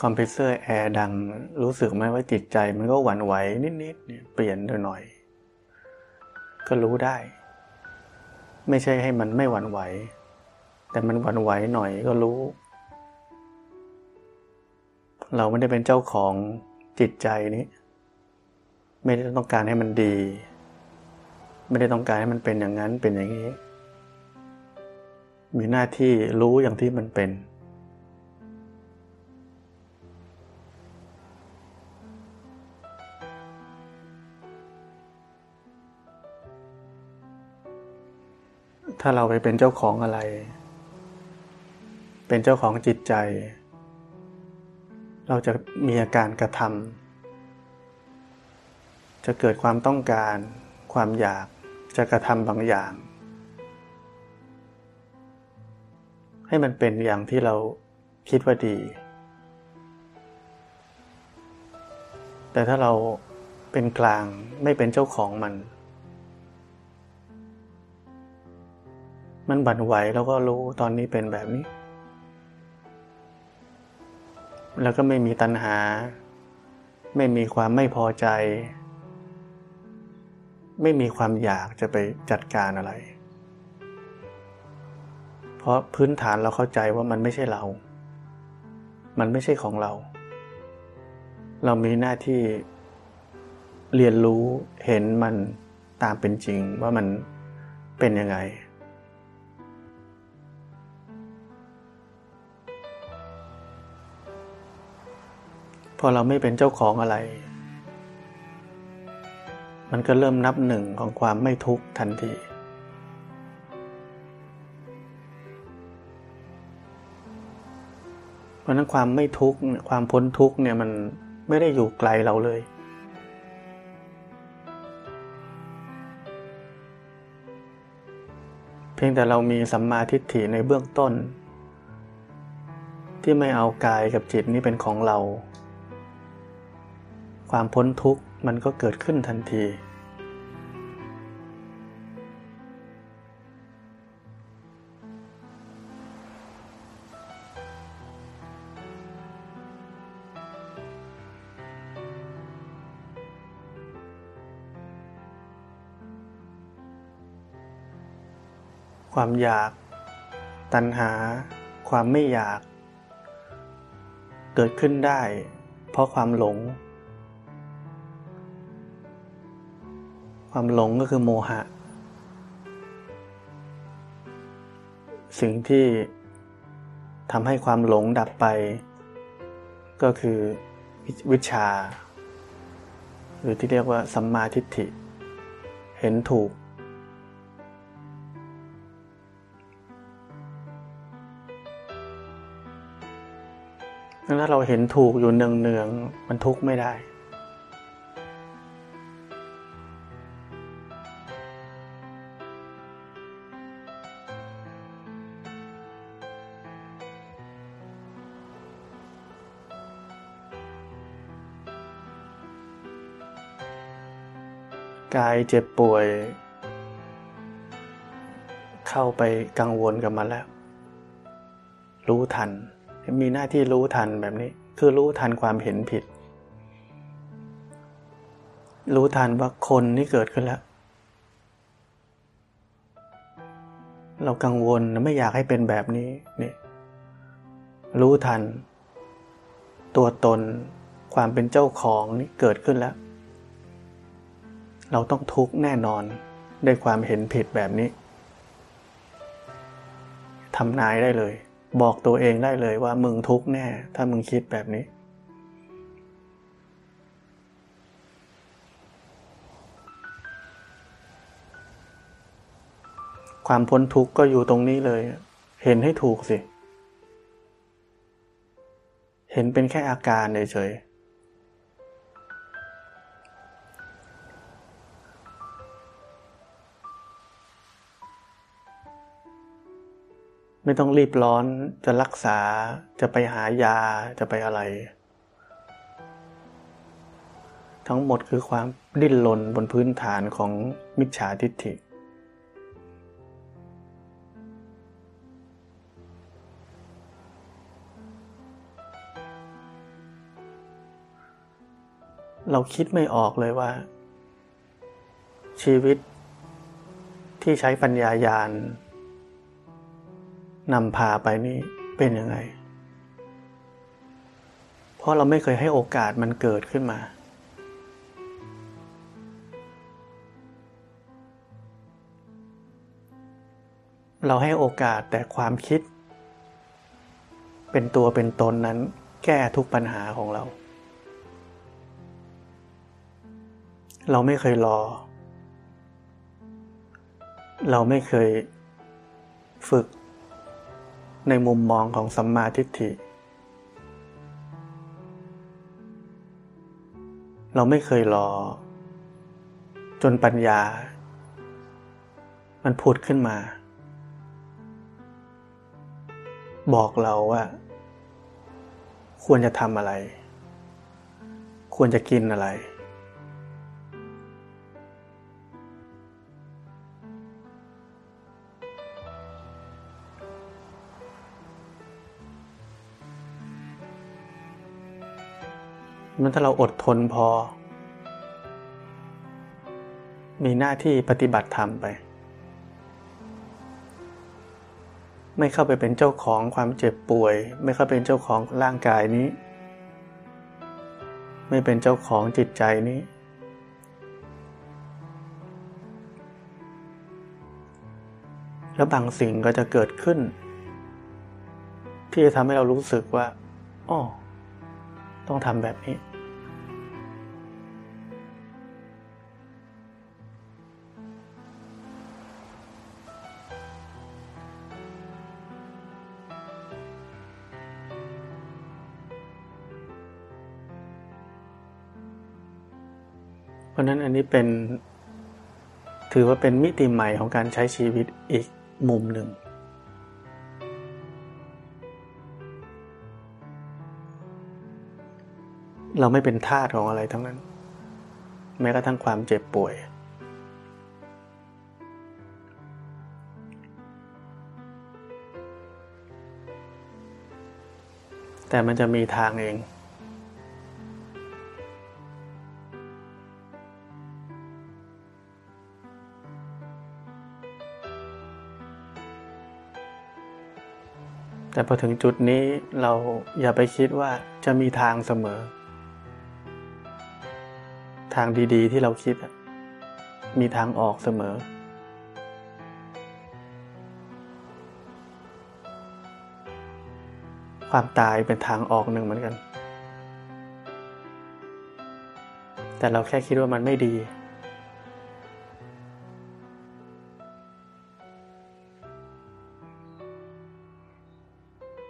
คอมเพรสเซอร์แอร์ดังรู้สึกไหมว่าจิตใจมันก็หวั่นไหวนิดๆเปลี่ยนหน่อยก็รู้ได้ ไม่ใช่ให้มันไม่หวั่นไหว แต่มันหวั่นไหวหน่อยก็รู้ เราไม่ได้เป็นเจ้าของจิตใจนี้ ไม่ได้ต้องการให้มันดี ไม่ได้ต้องการให้มันเป็นอย่างนั้นเป็นอย่างนี้ มีหน้าที่รู้อย่างที่มันเป็นาเราไปเป็นเจ้าของอะไร เป็นเจ้าของจิตใจ เราจะมีอาการกระทำจะเกิดความต้องการ ความอยากจะกระทำบางอย่าง ให้มันเป็นอย่างที่เราคิดว่าดี แต่ถ้าเราเป็นกลางไม่เป็นเจ้าของมัน มันบั่นไหวแล้วก็รู้ตอนนี้เป็นแบบนี้ แล้วก็ไม่มีตัณหา ไม่มีความไม่พอใจ ไม่มีความอยากจะไปจัดการอะไร เพราะพื้นฐานเราเข้าใจว่ามันไม่ใช่เรา มันไม่ใช่ของเรา เรามีหน้าที่เรียนรู้เห็นมันตามเป็นจริงว่ามันเป็นยังไง พอเราไม่เป็นเจ้าของอะไร มันก็เริ่มนับหนึ่งของความไม่ทุกข์ทันที เพราะนั้นความไม่ทุกข์ความพ้นทุกข์เนี่ยมันไม่ได้อยู่ไกลเราเลย เพียงแต่เรามีสัมมาทิฏฐิในเบื้องต้น ที่ไม่เอากายกับจิตนี้เป็นของเรา ความพ้นทุกข์มันก็เกิดขึ้นทันที ความอยาก ตัณหา ความไม่อยาก เกิดขึ้นได้ เพราะความหลง ความหลงก็คือโมหะ สิ่งที่ทำให้ความหลงดับไป ก็คือวิชา หรือที่เรียกว่าสัมมาทิฏฐิ เห็นถูก ถ้าเราเห็นถูกอยู่เนืองๆมันทุกข์ไม่ได้ กายเจ็บป่วย เข้าไปกังวลกับมันแล้ว รู้ทัน มีหน้าที่รู้ทันแบบนี้ คือรู้ทันความเห็นผิด รู้ทันว่าคนนี่เกิดขึ้นแล้ว เรากังวลไม่อยากให้เป็นแบบนี้นี่รู้ทัน ตัวตนความเป็นเจ้าของนี่เกิดขึ้นแล้ว เราต้องทุกข์แน่นอนด้วยความเห็นผิดแบบนี้ทำนายได้เลย บอกตัวเองได้เลยว่ามึงทุกข์แน่ ถ้ามึงคิดแบบนี้ ความพ้นทุกข์ก็อยู่ตรงนี้เลย เห็นให้ถูกสิ เห็นเป็นแค่อาการเฉยๆ ไม่ต้องรีบร้อนจะรักษาจะไปหายาจะไปอะไร ทั้งหมดคือความดิ้นรนบนพื้นฐานของมิจฉาทิฏฐิ เราคิดไม่ออกเลยว่า ชีวิตที่ใช้ปัญญายาณ นำพาไปนี่เป็นยังไง เพราะเราไม่เคยให้โอกาสมันเกิดขึ้นมา เราให้โอกาสแต่ความคิด เป็นตัวเป็นตนนั้นแก้ทุกปัญหาของเรา เราไม่เคยรอ เราไม่เคยฝึก ในมุมมองของสัมมาทิฏฐิ เราไม่เคยรอ จนปัญญา มันพุดขึ้นมา บอกเราว่า ควรจะทำอะไร ควรจะกินอะไร มันถ้าเราอดทนพอ มีหน้าที่ปฏิบัติธรรมไป ไม่เข้าไปเป็นเจ้าของความเจ็บป่วย ไม่เข้าเป็นเจ้าของร่างกายนี้ ไม่เป็นเจ้าของจิตใจนี้แล้วบางสิ่งก็จะเกิดขึ้น ที่จะทำให้เรารู้สึกว่าอ๋อต้องทำแบบนี้ ราะนั้นอันนี้เป็นถือว่าเป็นมิติใหม่ของการใช้ชีวิตอีกมุมหนึ่ง เราไม่เป็นทาสของอะไรทั้งนั้น แม้กระทั่งความเจ็บป่วย แต่มันจะมีทางเอง แต่พอถึงจุดนี้เราอย่าไปคิดว่าจะมีทางเสมอ ทางดีๆที่เราคิด มีทางออกเสมอ ความตายเป็นทางออกหนึ่งเหมือนกัน แต่เราแค่คิดว่ามันไม่ดี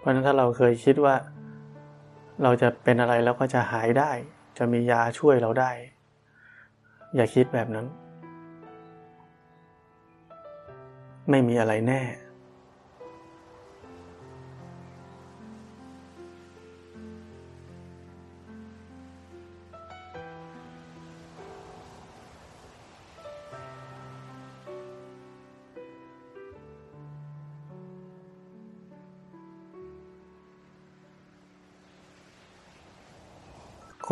ราะนั้นถ้าเราเคยคิดว่า เราจะเป็นอะไรแล้วก็จะหายได้ จะมียาช่วยเราได้ อย่าคิดแบบนั้น ไม่มีอะไรแน่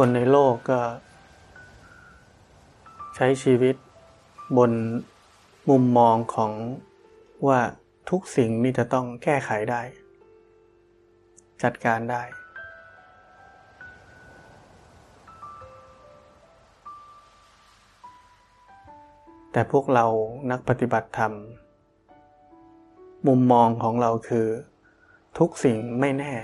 คนในโลกก็ ใช้ชีวิตบนมุมมองของว่าทุกสิ่งนี่จะต้องแก้ไขได้ จัดการได้ แต่พวกเรานักปฏิบัติธรรม มุมมองของเราคือ ทุกสิ่งไม่แน่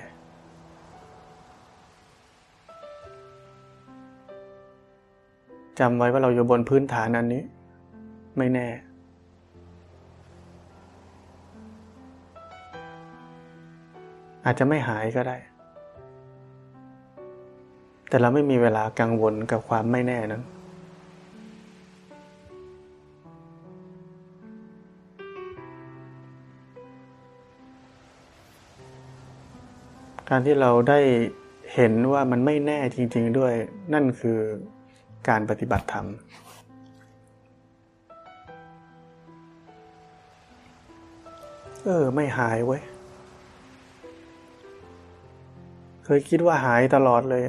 จำไว้ว่าเราอยู่บนพื้นฐานอันนี้ ไม่แน่ อาจจะไม่หายก็ได้ แต่เราไม่มีเวลากังวลกับความไม่แน่นั้นการที่เราได้เห็นว่ามันไม่แน่จริง ๆ ด้วย นั่นคือ การปฏิบัติธรรม เออ ไม่หายเว้ย เคยคิดว่าหายตลอดเลย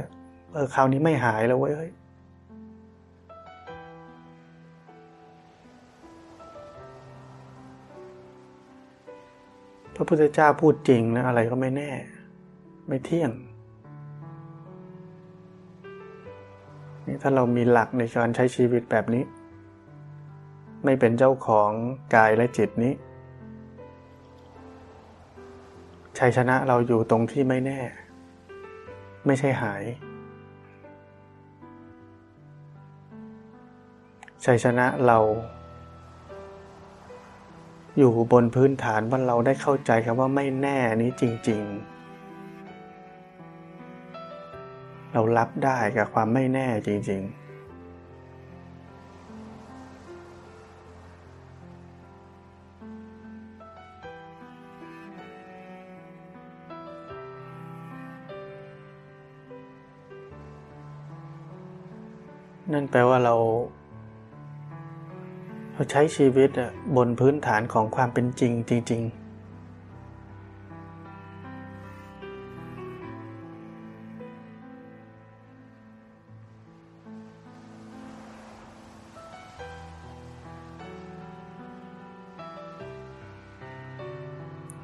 เออ คราวนี้ไม่หายแล้วเว้ยพระพุทธเจ้าพูดจริงนะ อะไรก็ไม่แน่ ไม่เที่ยง นี่ถ้าเรามีหลักในการใช้ชีวิตแบบนี้ ไม่เป็นเจ้าของกายและจิตนี้ ชัยชนะเราอยู่ตรงที่ไม่แน่ ไม่ใช่หาย ชัยชนะเรา อยู่บนพื้นฐานว่าเราได้เข้าใจคำว่าไม่แน่นี้จริง ๆ เรารับได้กับความไม่แน่จริง ๆนั่นแปลว่าเรา เราใช้ชีวิตบนพื้นฐานของความเป็นจริงจริง ๆ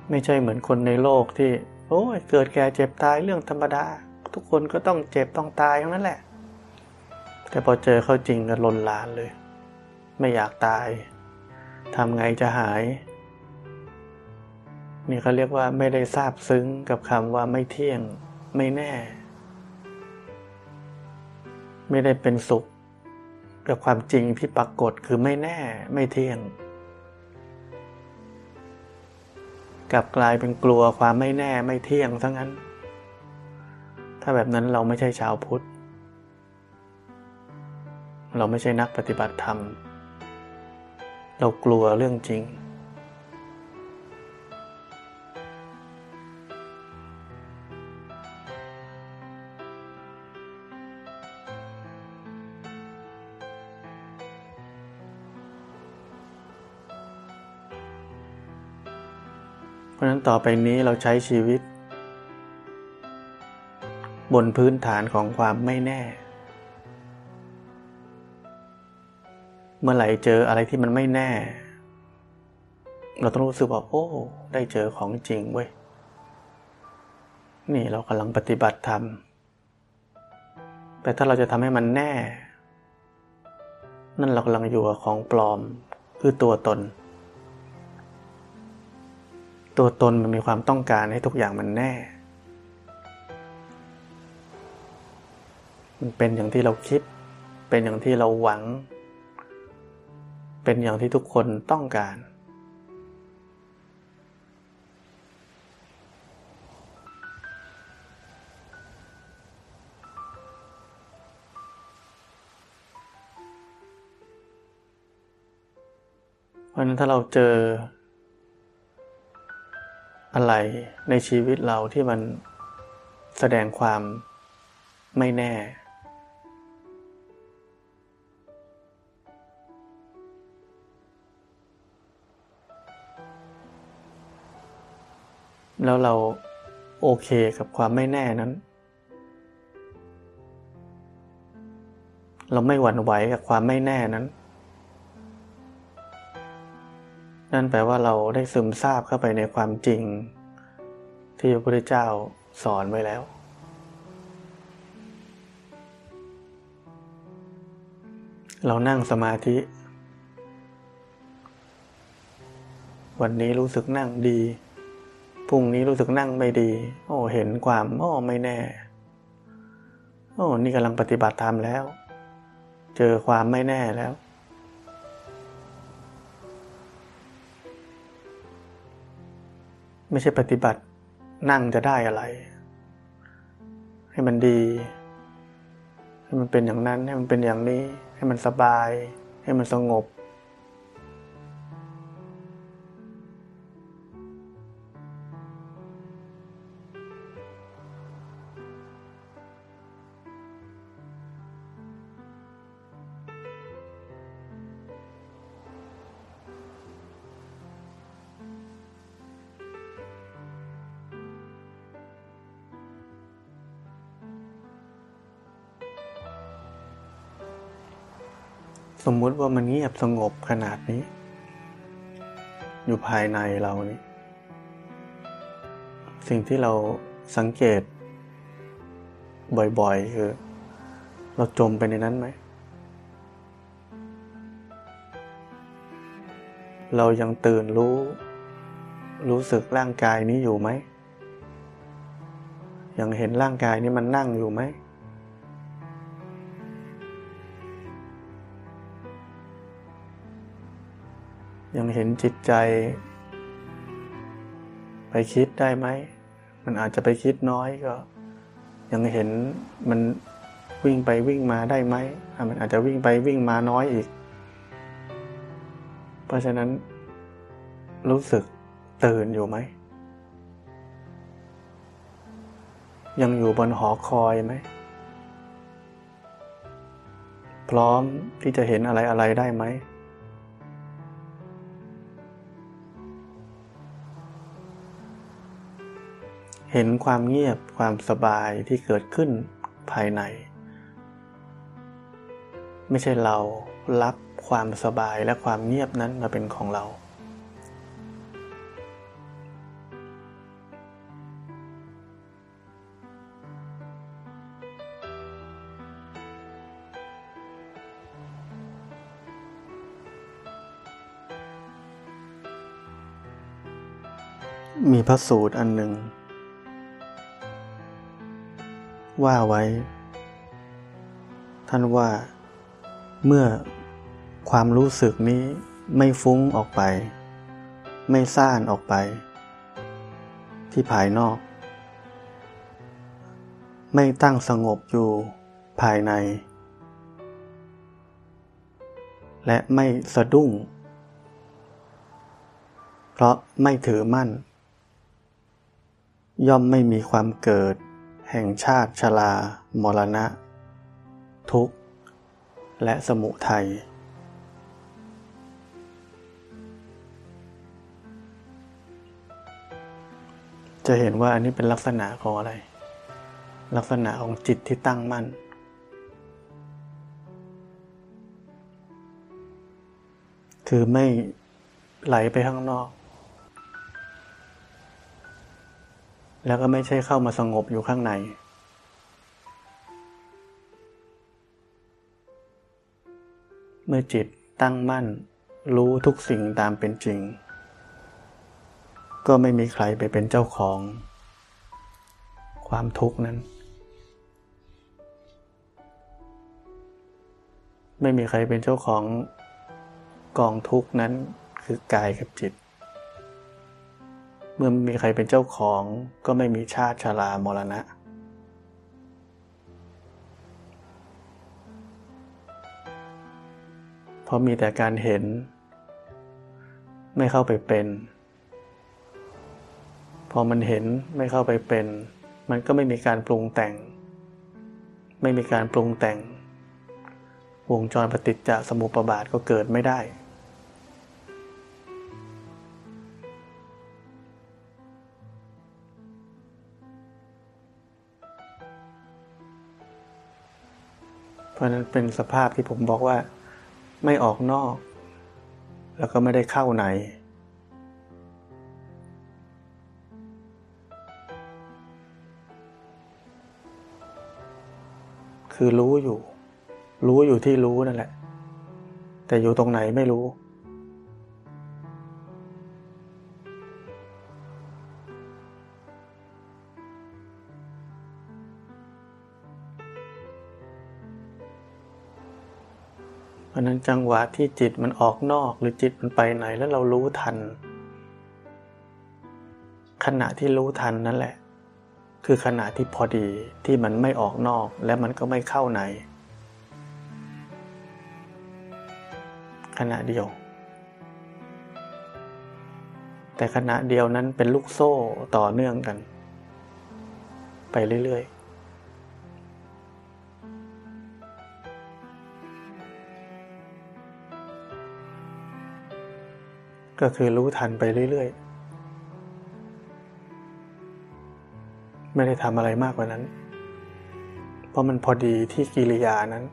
ไม่ใช่เหมือนคนในโลกที่ โอ้ยเกิดแก่เจ็บตายเรื่องธรรมดา ทุกคนก็ต้องเจ็บต้องตายทั้งนั้นแหละ แต่พอเจอเขาจริงก็ลนลานเลย ไม่อยากตายทำไงจะหาย นี่เขาเรียกว่าไม่ได้ทราบซึ้งกับคำว่าไม่เที่ยง ไม่แน่ ไม่ได้เป็นสุข กับความจริงที่ปรากฏคือไม่แน่ ไม่เที่ยง กลับกลายเป็นกลัวความไม่แน่ไม่เที่ยงซะงั้น ถ้าแบบนั้นเราไม่ใช่ชาวพุทธ เราไม่ใช่นักปฏิบัติธรรม เรากลัวเรื่องจริง ราะนั้นต่อไปนี้เราใช้ชีวิต บนพื้นฐานของความไม่แน่ เมื่อไหร่เจออะไรที่มันไม่แน่ เราต้องรู้สึกว่าโอ้ ได้เจอของจริงเว้ย นี่เรากำลังปฏิบัติธรรม แต่ถ้าเราจะทำให้มันแน่ นั่นเรากำลังอยู่กับของปลอมคือตัวตน ตัวตนมันมีความต้องการให้ทุกอย่างมันแน่ มันเป็นอย่างที่เราคิด เป็นอย่างที่เราหวัง เป็นอย่างที่ทุกคนต้องการ เพราะนั้นถ้าเราเจอ อะไรในชีวิตเราที่มันแสดงความไม่แน่ แล้วเราโอเคกับความไม่แน่นั้น เราไม่หวั่นไหวกับความไม่แน่นั้น นั่นแปลว่าเราได้ซึมซาบเข้าไปในความจริง ที่พระพุทธเจ้าสอนไว้แล้ว เรานั่งสมาธิ วันนี้รู้สึกนั่งดีพรุ่งนี้รู้สึกนั่งไม่ดี โอ้ เห็นความ โอ้ ไม่แน่ โอ้ นี่กำลังปฏิบัติธรรมแล้ว เจอความไม่แน่แล้ว ไม่ใช่ปฏิบัตินั่งจะได้อะไร ให้มันดี ให้มันเป็นอย่างนั้น ให้มันเป็นอย่างนี้ ให้มันสบาย ให้มันสงบ ติว่ามันเงียบสงบขนาดนี้ อยู่ภายในเรานี่สิ่งที่เราสังเกต บ่อยๆ คือ เราจมไปในนั้นไหม เรายังตื่นรู้ รู้สึกร่างกายนี้อยู่ไหม ยังเห็นร่างกายนี้มันนั่งอยู่ไหม ยังเห็นจิตใจ ไปคิดได้ไหม มันอาจจะไปคิดน้อยก็ ยังเห็นมันวิ่งไปวิ่งมาได้ไหม มันอาจจะวิ่งไปวิ่งมาน้อยอีก เพราะฉะนั้น รู้สึกตื่นอยู่ไหม ยังอยู่บนหอคอยไหม พร้อมที่จะเห็นอะไรอะไรได้ไหม เห็นความเงียบความสบายที่เกิดขึ้นภายใน ไม่ใช่เรารับความสบายและความเงียบนั้นมาเป็นของเรา มีพระสูตรอันหนึ่ง ว่าไว้ ท่านว่า เมื่อความรู้สึกนี้ไม่ฟุ้งออกไป ไม่ซ่านออกไป ที่ภายนอก ไม่ตั้งสงบอยู่ภายใน และไม่สะดุ้ง เพราะไม่ถือมั่น ย่อมไม่มีความเกิด แห่งชาติชลามรณะ ทุกข์ และสมุทัยจะเห็นว่าอันนี้เป็นลักษณะของอะไร ลักษณะของจิตที่ตั้งมั่น คือไม่ไหลไปข้างนอก แล้วก็ไม่ใช่เข้ามาสงบอยู่ข้างใน เมื่อจิตตั้งมั่น รู้ทุกสิ่งตามเป็นจริง ก็ไม่มีใครไปเป็นเจ้าของ ความทุกข์นั้น ไม่มีใครเป็นเจ้าของกองทุกข์นั้นคือกายกับจิต เมื่อม่มีใครเป็นเจ้าของก็ไม่มีชาติชรามรณะ เพราะมีแต่การเห็น ไม่เข้าไปเป็น พอมันเห็นไม่เข้าไปเป็น มันก็ไม่มีการปรุงแต่ง ไม่มีการปรุงแต่ง วงจรปฏิจจสมุปบาทก็เกิดไม่ได้ ราะนั้นเป็นสภาพที่ผมบอกว่า ไม่ออกนอก แล้วก็ไม่ได้เข้าในคือรู้อยู่ รู้อยู่ที่รู้นั่นแหละ แต่อยู่ตรงไหนไม่รู้ เพราะนั้นจังหวะที่จิตมันออกนอกหรือจิตมันไปไหนแล้วเรารู้ทัน ขณะที่รู้ทันนั่นแหละ คือขณะที่พอดีที่มันไม่ออกนอกและมันก็ไม่เข้าในขณะเดียว แต่ขณะเดียวนั้นเป็นลูกโซ่ต่อเนื่องกัน ไปเรื่อยๆ ก็คือรู้ทันไปเรื่อย ๆ ไม่ได้ทำอะไรมากกว่านั้น เพราะมันพอดีที่กิริยานั้น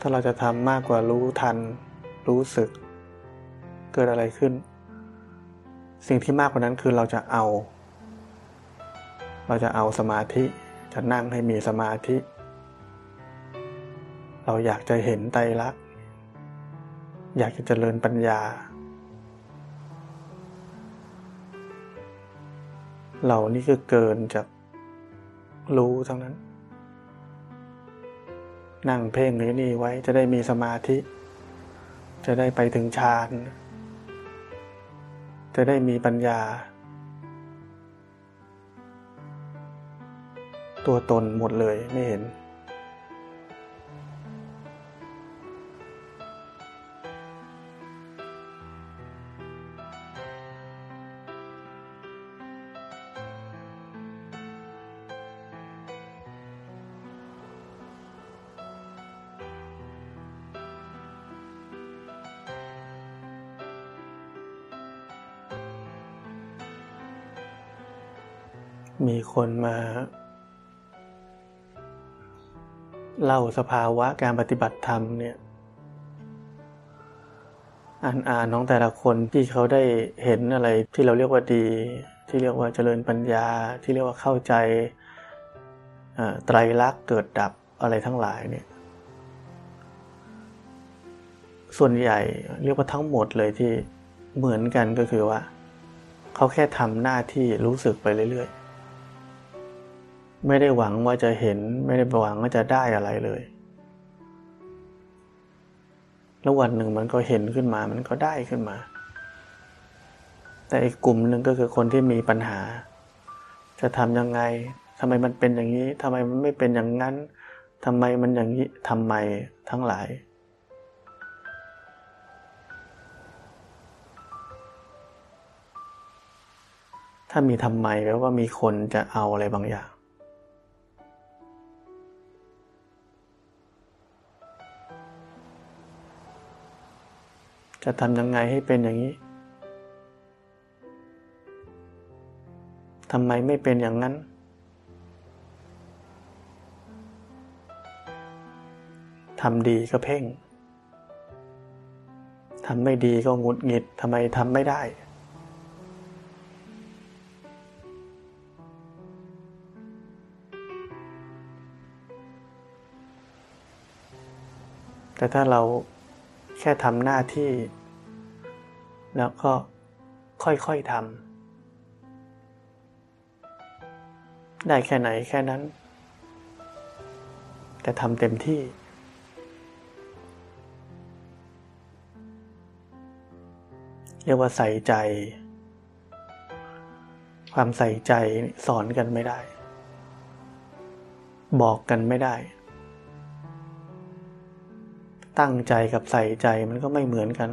ถ้าเราจะทำมากกว่ารู้ทัน รู้สึก เกิดอะไรขึ้น สิ่งที่มากกว่านั้นคือเราจะเอา เราจะเอาสมาธิจะนั่งให้มีสมาธิ เราอยากจะเห็นไตรลักษณ์อยากจะเจริญปัญญาเหล่านี้คือเกินจากรู้ทั้งนั้น นั่งเพ่งหรือนี่ไว้จะได้มีสมาธิ จะได้ไปถึงฌาน จะได้มีปัญญา ตัวตนหมดเลยไม่เห็น คนมาเล่าสภาวะการปฏิบัติธรรมเนี่ยอ่านอ่านน้องแต่ละคนที่เขาได้เห็นอะไรที่เราเรียกว่าดี ที่เรียกว่าเจริญปัญญา ที่เรียกว่าเข้าใจไตรลักษณ์เกิดดับอะไรทั้งหลายเนี่ยส่วนใหญ่เรียกว่าทั้งหมดเลยที่เหมือนกันก็คือว่า เขาแค่ทำหน้าที่รู้สึกไปเรื่อยๆ ไม่ได้หวังว่าจะเห็น ไม่ได้หวังว่าจะได้อะไรเลย แล้ววันหนึ่งมันก็เห็นขึ้นมา มันก็ได้ขึ้นมา แต่อีกกลุ่มหนึ่งก็คือคนที่มีปัญหา จะทำยังไงทำไมมันเป็นอย่างนี้ทำไมมันไม่เป็นอย่างนั้นทำไมมันอย่างนี้ทำไมทั้งหลาย ถ้ามีทำไมแปลว่ามีคนจะเอาอะไรบางอย่าง จะทำยังไงให้เป็นอย่างนี้ทำไมไม่เป็นอย่างนั้น ทำดีก็เพ่ง ทำไม่ดีก็หงุดหงิด ทำไมทำไม่ได้ แต่ถ้าเรา แค่ทำหน้าที่ แล้วก็ค่อยๆทำได้แค่ไหนแค่นั้น แต่ทำเต็มที่ เรียกว่าใส่ใจ ความใส่ใจสอนกันไม่ได้ บอกกันไม่ได้ ตั้งใจกับใส่ใจมันก็ไม่เหมือนกัน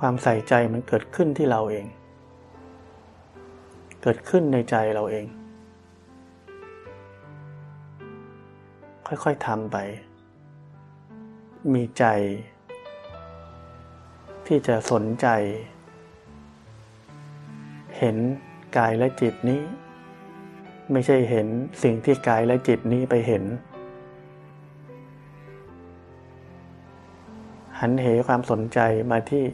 ความใส่ใจมันเกิดขึ้นที่เราเอง เกิดขึ้นในใจเราเอง ค่อยๆทำไป มีใจ ที่จะสนใจ เห็นกายและจิตนี้ ไม่ใช่เห็นสิ่งที่กายและจิตนี้ไปเห็น หันเหความสนใจมาที่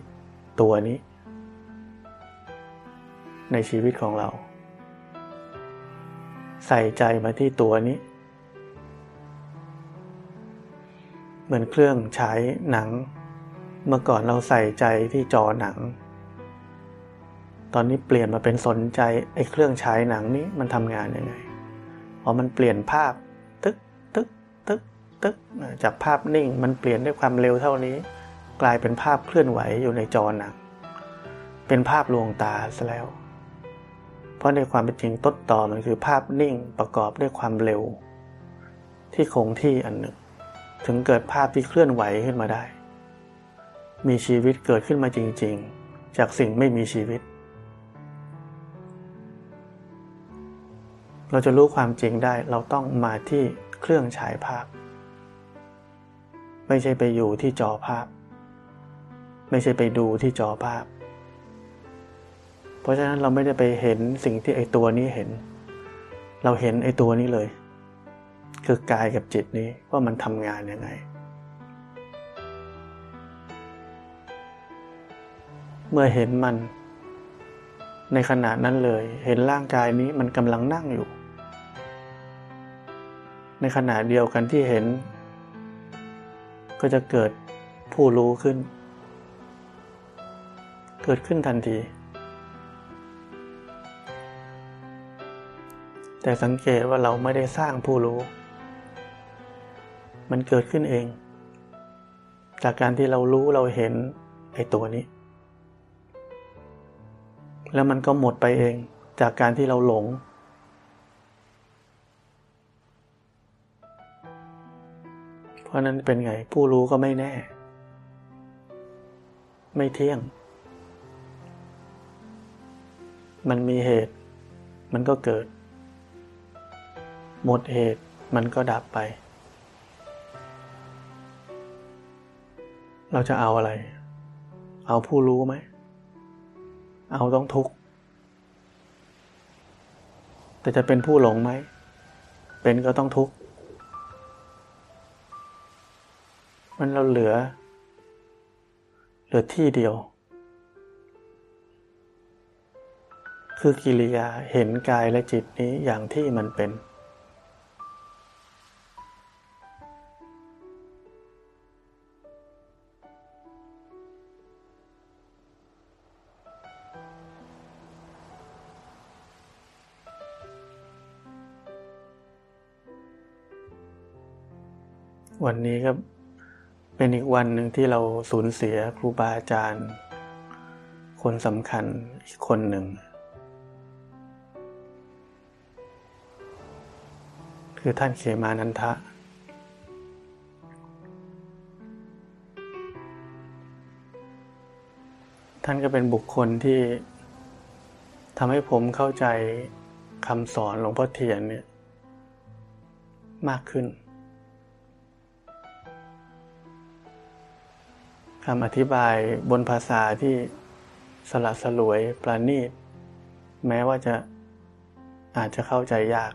ตัวนี้ ในชีวิตของเรา ใส่ใจมาที่ตัวนี้ เหมือนเครื่องฉายหนัง เมื่อก่อนเราใส่ใจที่จอหนัง ตอนนี้เปลี่ยนมาเป็นสนใจไอ้เครื่องฉายหนังนี้มันทำงานยังไงพอมันเปลี่ยนภาพตึกตึกตึกตึกจากภาพนิ่งมันเปลี่ยนด้วยความเร็วเท่านี้ กลายเป็นภาพเคลื่อนไหวอยู่ในจอหนังเป็นภาพลวงตาซะแล้ว เพราะในความเป็นจริงต้นต่อมันคือภาพนิ่งประกอบด้วยความเร็ว ที่คงที่อันหนึ่ง ถึงเกิดภาพที่เคลื่อนไหวขึ้นมาได้ มีชีวิตเกิดขึ้นมาจริง ๆ จากสิ่งไม่มีชีวิต เราจะรู้ความจริงได้เราต้องมาที่เครื่องฉายภาพ ไม่ใช่ไปอยู่ที่จอภาพ ไม่ใช่ไปดูที่จอภาพ เพราะฉะนั้นเราไม่ได้ไปเห็นสิ่งที่ไอตัวนี้เห็น เราเห็นไอตัวนี้เลย คือกายกับจิตนี้ว่ามันทำงานยังไง เมื่อเห็นมันในขณะนั้นเลย เห็นร่างกายนี้มันกำลังนั่งอยู่ ในขณะเดียวกันที่เห็น ก็จะเกิดผู้รู้ขึ้น เกิดขึ้นทันที แต่สังเกตว่าเราไม่ได้สร้างผู้รู้ มันเกิดขึ้นเอง จากการที่เรารู้เราเห็นไอ้ตัวนี้ แล้วมันก็หมดไปเองจากการที่เราหลง ราะนั้นเป็นไง ผู้รู้ก็ไม่แน่ ไม่เที่ยง มันมีเหตุ มันก็เกิด หมดเหตุมันก็ดับไป เราจะเอาอะไร เอาผู้รู้ไหม เอาต้องทุกข์ แต่จะเป็นผู้หลงไหม เป็นก็ต้องทุกข์ มันเราเหลือ เหลือที่เดียว คือกิริยาเห็นกายและจิตนี้อย่างที่มันเป็น วันนี้ก็ เป็นอีกวันหนึ่งที่เราสูญเสียครูบาอาจารย์ คนสำคัญอีกคนหนึ่ง คือท่านเขมานันทะ ท่านก็เป็นบุคคลที่ทำให้ผมเข้าใจคำสอนหลวงพ่อเทียนเนี่ยมากขึ้น คำอธิบายบนภาษาที่สละสลวยประณีต แม้ว่าจะอาจจะเข้าใจยาก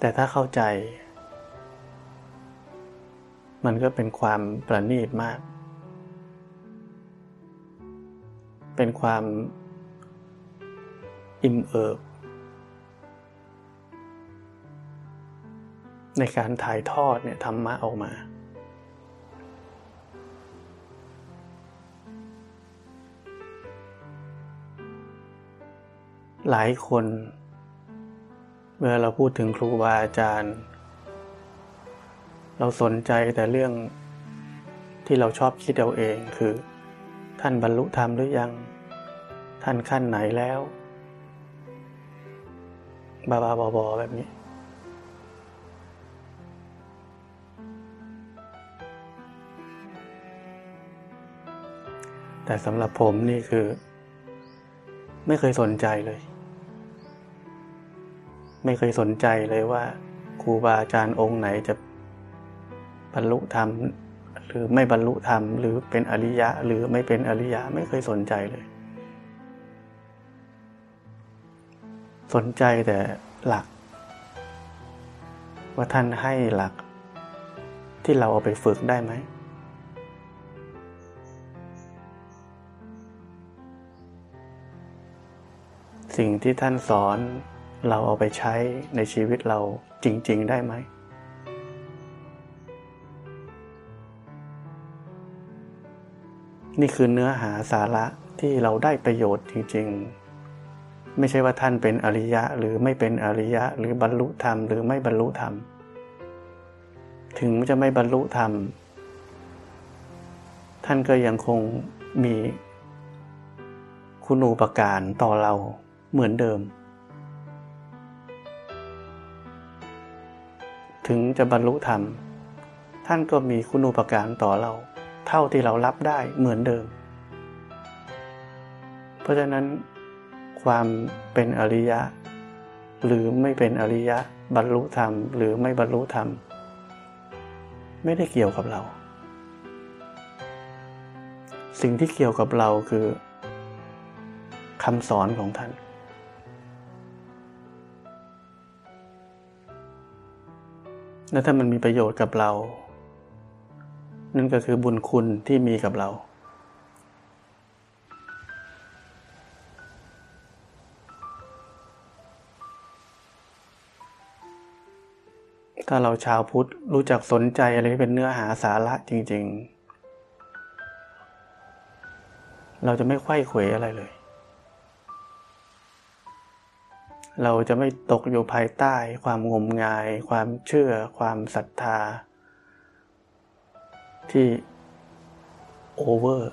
แต่ถ้าเข้าใจ มันก็เป็นความประณีตมาก เป็นความอิ่มเอิบ ในการถ่ายทอดเนี่ยธรรมะออกมา หลายคน เมื่อเราพูดถึงครูบาอาจารย์ เราสนใจแต่เรื่องที่เราชอบคิดเอาเองคือ ท่านบรรลุธรรมหรือยัง ท่านขั้นไหนแล้ว บาบาบอบแบบนี้ แต่สำหรับผมนี่คือ ไม่เคยสนใจเลย ไม่เคยสนใจเลยว่าครูบาอาจารย์องค์ไหนจะบรรลุธรรมหรือไม่บรรลุธรรมหรือเป็นอริยะ หรือไม่เป็นอริยะไม่เคยสนใจเลย สนใจแต่หลัก ว่าท่านให้หลัก ที่เราเอาไปฝึกได้ไหม สิ่งที่ท่านสอนเราเอาไปใช้ในชีวิตเราจริง ๆ ได้ไหม นี่คือเนื้อหาสาระที่เราได้ประโยชน์จริง ๆ ไม่ใช่ว่าท่านเป็นอริยะหรือไม่เป็นอริยะหรือบรรลุธรรมหรือไม่บรรลุธรรม ถึงจะไม่บรรลุธรรม ท่านก็ยังคงมีคุณูปการต่อเรา เหมือนเดิม ถึงจะบรรลุธรรม ท่านก็มีคุณูปการต่อเรา เท่าที่เรารับได้เหมือนเดิม เพราะฉะนั้น ความเป็นอริยะ หรือไม่เป็นอริยะบรรลุธรรม หรือไม่บรรลุธรรม ไม่ได้เกี่ยวกับเรา สิ่งที่เกี่ยวกับเราคือคำสอนของท่าน และถ้ามันมีประโยชน์กับเรา นั่นก็คือบุญคุณที่มีกับเรา ถ้าเราชาวพุทธรู้จักสนใจอะไรที่เป็นเนื้อหาสาระจริง ๆ เราจะไม่ไข้เขวอะไรเลย เราจะไม่ตกอยู่ภายใต้ความงมงาย ความเชื่อ ความศรัทธา ที่โอเวอร์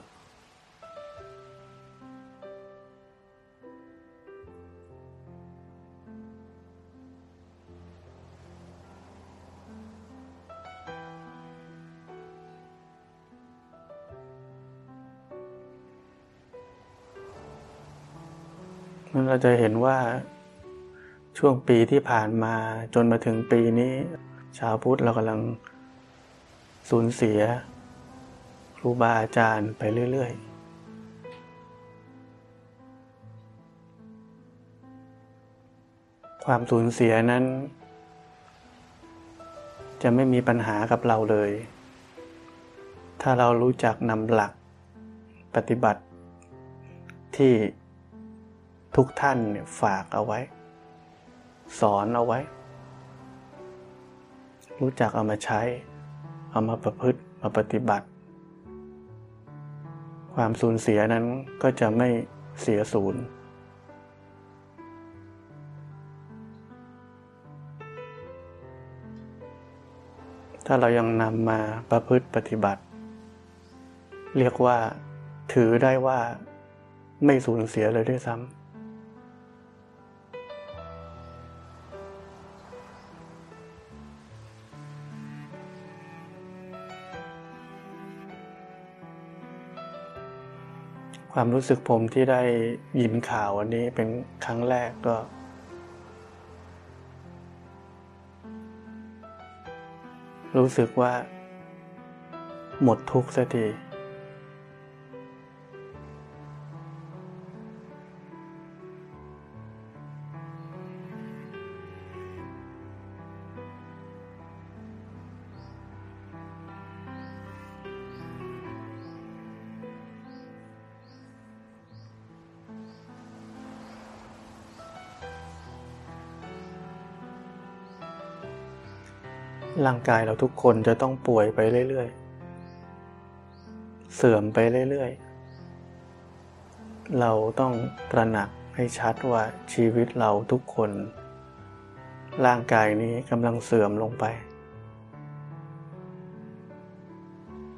มันเราจะเห็นว่า ช่วงปีที่ผ่านมาจนมาถึงปีนี้ ชาวพุทธเรากำลังสูญเสีย ครูบาอาจารย์ไปเรื่อย ๆความสูญเสียนั้น จะไม่มีปัญหากับเราเลย ถ้าเรารู้จักนำหลักปฏิบัติที่ทุกท่านฝากเอาไว้ สอนเอาไว้ รู้จักเอามาใช้ เอามาประพฤติมาปฏิบัติ ความสูญเสียนั้นก็จะไม่เสียศูนย์ถ้าเรายังนำมาประพฤติปฏิบัติ เรียกว่า ถือได้ว่าไม่สูญเสียเลยด้วยซ้ำ ความรู้สึกผมที่ได้ยินข่าววันนี้เป็นครั้งแรกก็ รู้สึกว่า หมดทุกข์สักที ร่างกายเราทุกคนจะต้องป่วยไปเรื่อยๆ เสื่อมไปเรื่อยๆ เราต้องตระหนักให้ชัดว่าชีวิตเราทุกคน ร่างกายนี้กำลังเสื่อมลงไป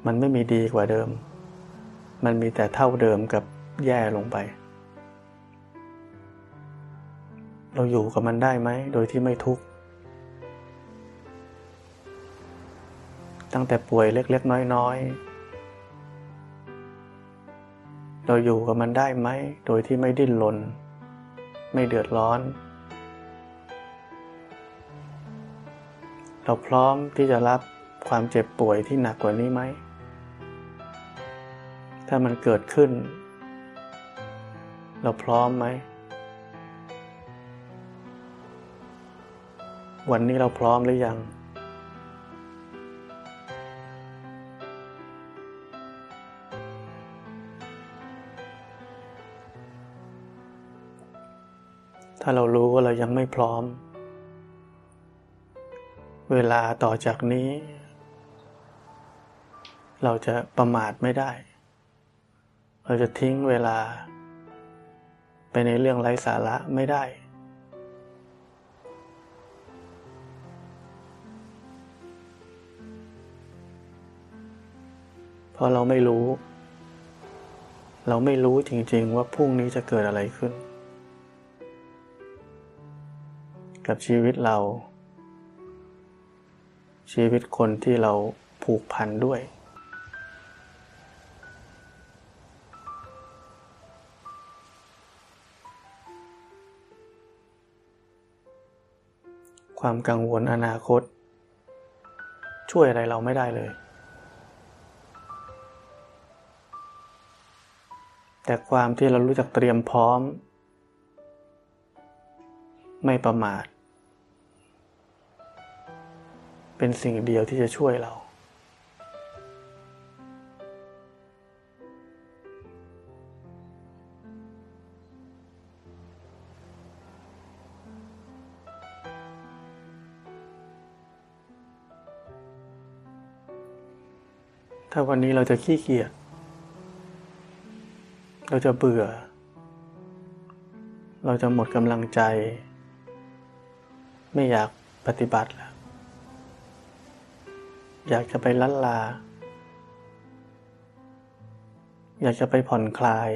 มันไม่มีดีกว่าเดิม มันมีแต่เท่าเดิมกับแย่ลงไป เราอยู่กับมันได้ไหม โดยที่ไม่ทุกข์ ตั้งแต่ป่วยเล็กๆ น้อยๆ เราอยู่กับมันได้ไหม โดยที่ไม่ดิ้นรนไม่เดือดร้อน เราพร้อมที่จะรับความเจ็บป่วยที่หนักกว่านี้ไหม ถ้ามันเกิดขึ้น เราพร้อมไหม วันนี้เราพร้อมหรือยัง ถ้าเรารู้ว่าเรายังไม่พร้อม เวลาต่อจากนี้ เราจะประมาทไม่ได้ เราจะทิ้งเวลา ไปในเรื่องไร้สาระไม่ได้ เพราะเราไม่รู้ เราไม่รู้จริงๆว่าพรุ่งนี้จะเกิดอะไรขึ้น กับชีวิตเรา ชีวิตคนที่เราผูกพันด้วย ความกังวลอนาคต ช่วยอะไรเราไม่ได้เลย แต่ความที่เรารู้จักเตรียมพร้อม ไม่ประมาท เป็นสิ่งเดียวที่จะช่วยเรา ถ้าวันนี้เราจะขี้เกียจ เราจะเบื่อ เราจะหมดกำลังใจ ไม่อยากปฏิบัติแล้ว อยากจะไปลันลา อยากจะไปผ่อนคลาย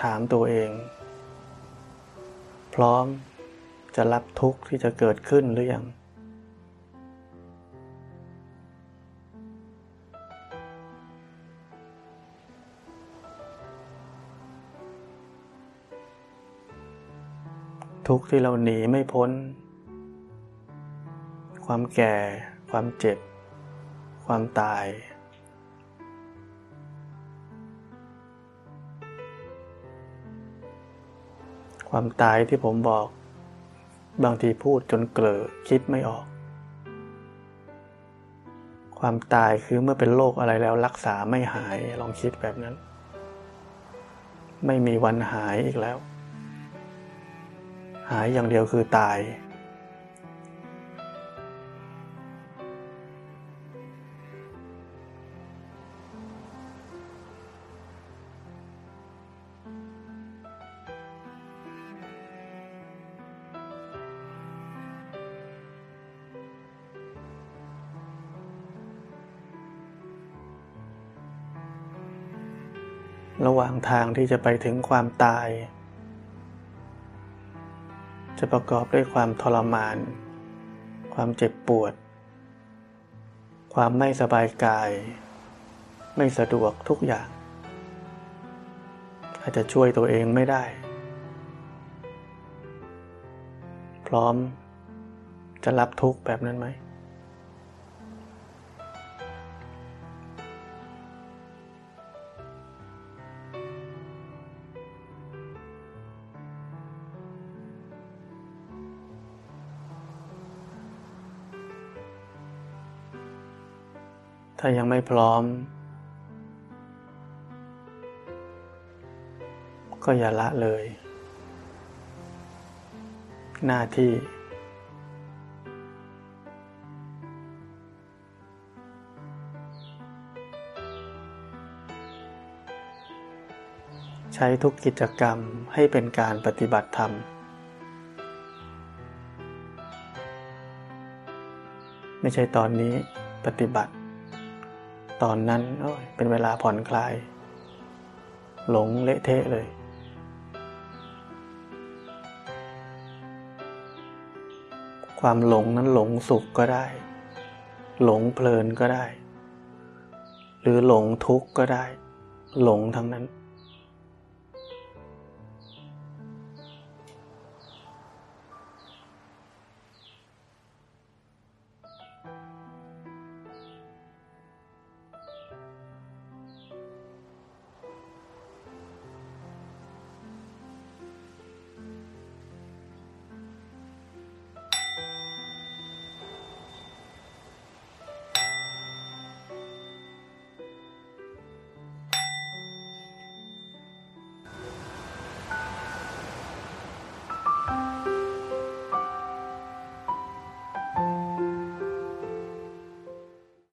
ถามตัวเอง พร้อมจะรับทุกข์ที่จะเกิดขึ้นหรือยังทุกข์ที่เราหนีไม่พ้น ความแก่ ความเจ็บ ความตาย ความตายที่ผมบอก บางทีพูดจนเกลอคิดไม่ออก ความตายคือเมื่อเป็นโรคอะไรแล้วรักษาไม่หายลองคิดแบบนั้น ไม่มีวันหายอีกแล้ว หายอย่างเดียวคือตาย ระหว่างทางที่จะไปถึงความตาย จะประกอบด้วยความทรมาน ความเจ็บปวด ความไม่สบายกาย ไม่สะดวกทุกอย่าง อาจจะช่วยตัวเองไม่ได้ พร้อมจะรับทุกข์แบบนั้นไหม ถ้ายังไม่พร้อม ก็อย่าละเลย หน้าที่ ใช้ทุกกิจกรรมให้เป็นการปฏิบัติธรรมไม่ใช่ตอนนี้ปฏิบัติ ตอนนั้นเป็นเวลาผ่อนคลาย หลงเละเทะเลยความหลงนั้นหลงสุขก็ได้ หลงเพลินก็ได้ หรือหลงทุกข์ก็ได้ หลงทั้งนั้น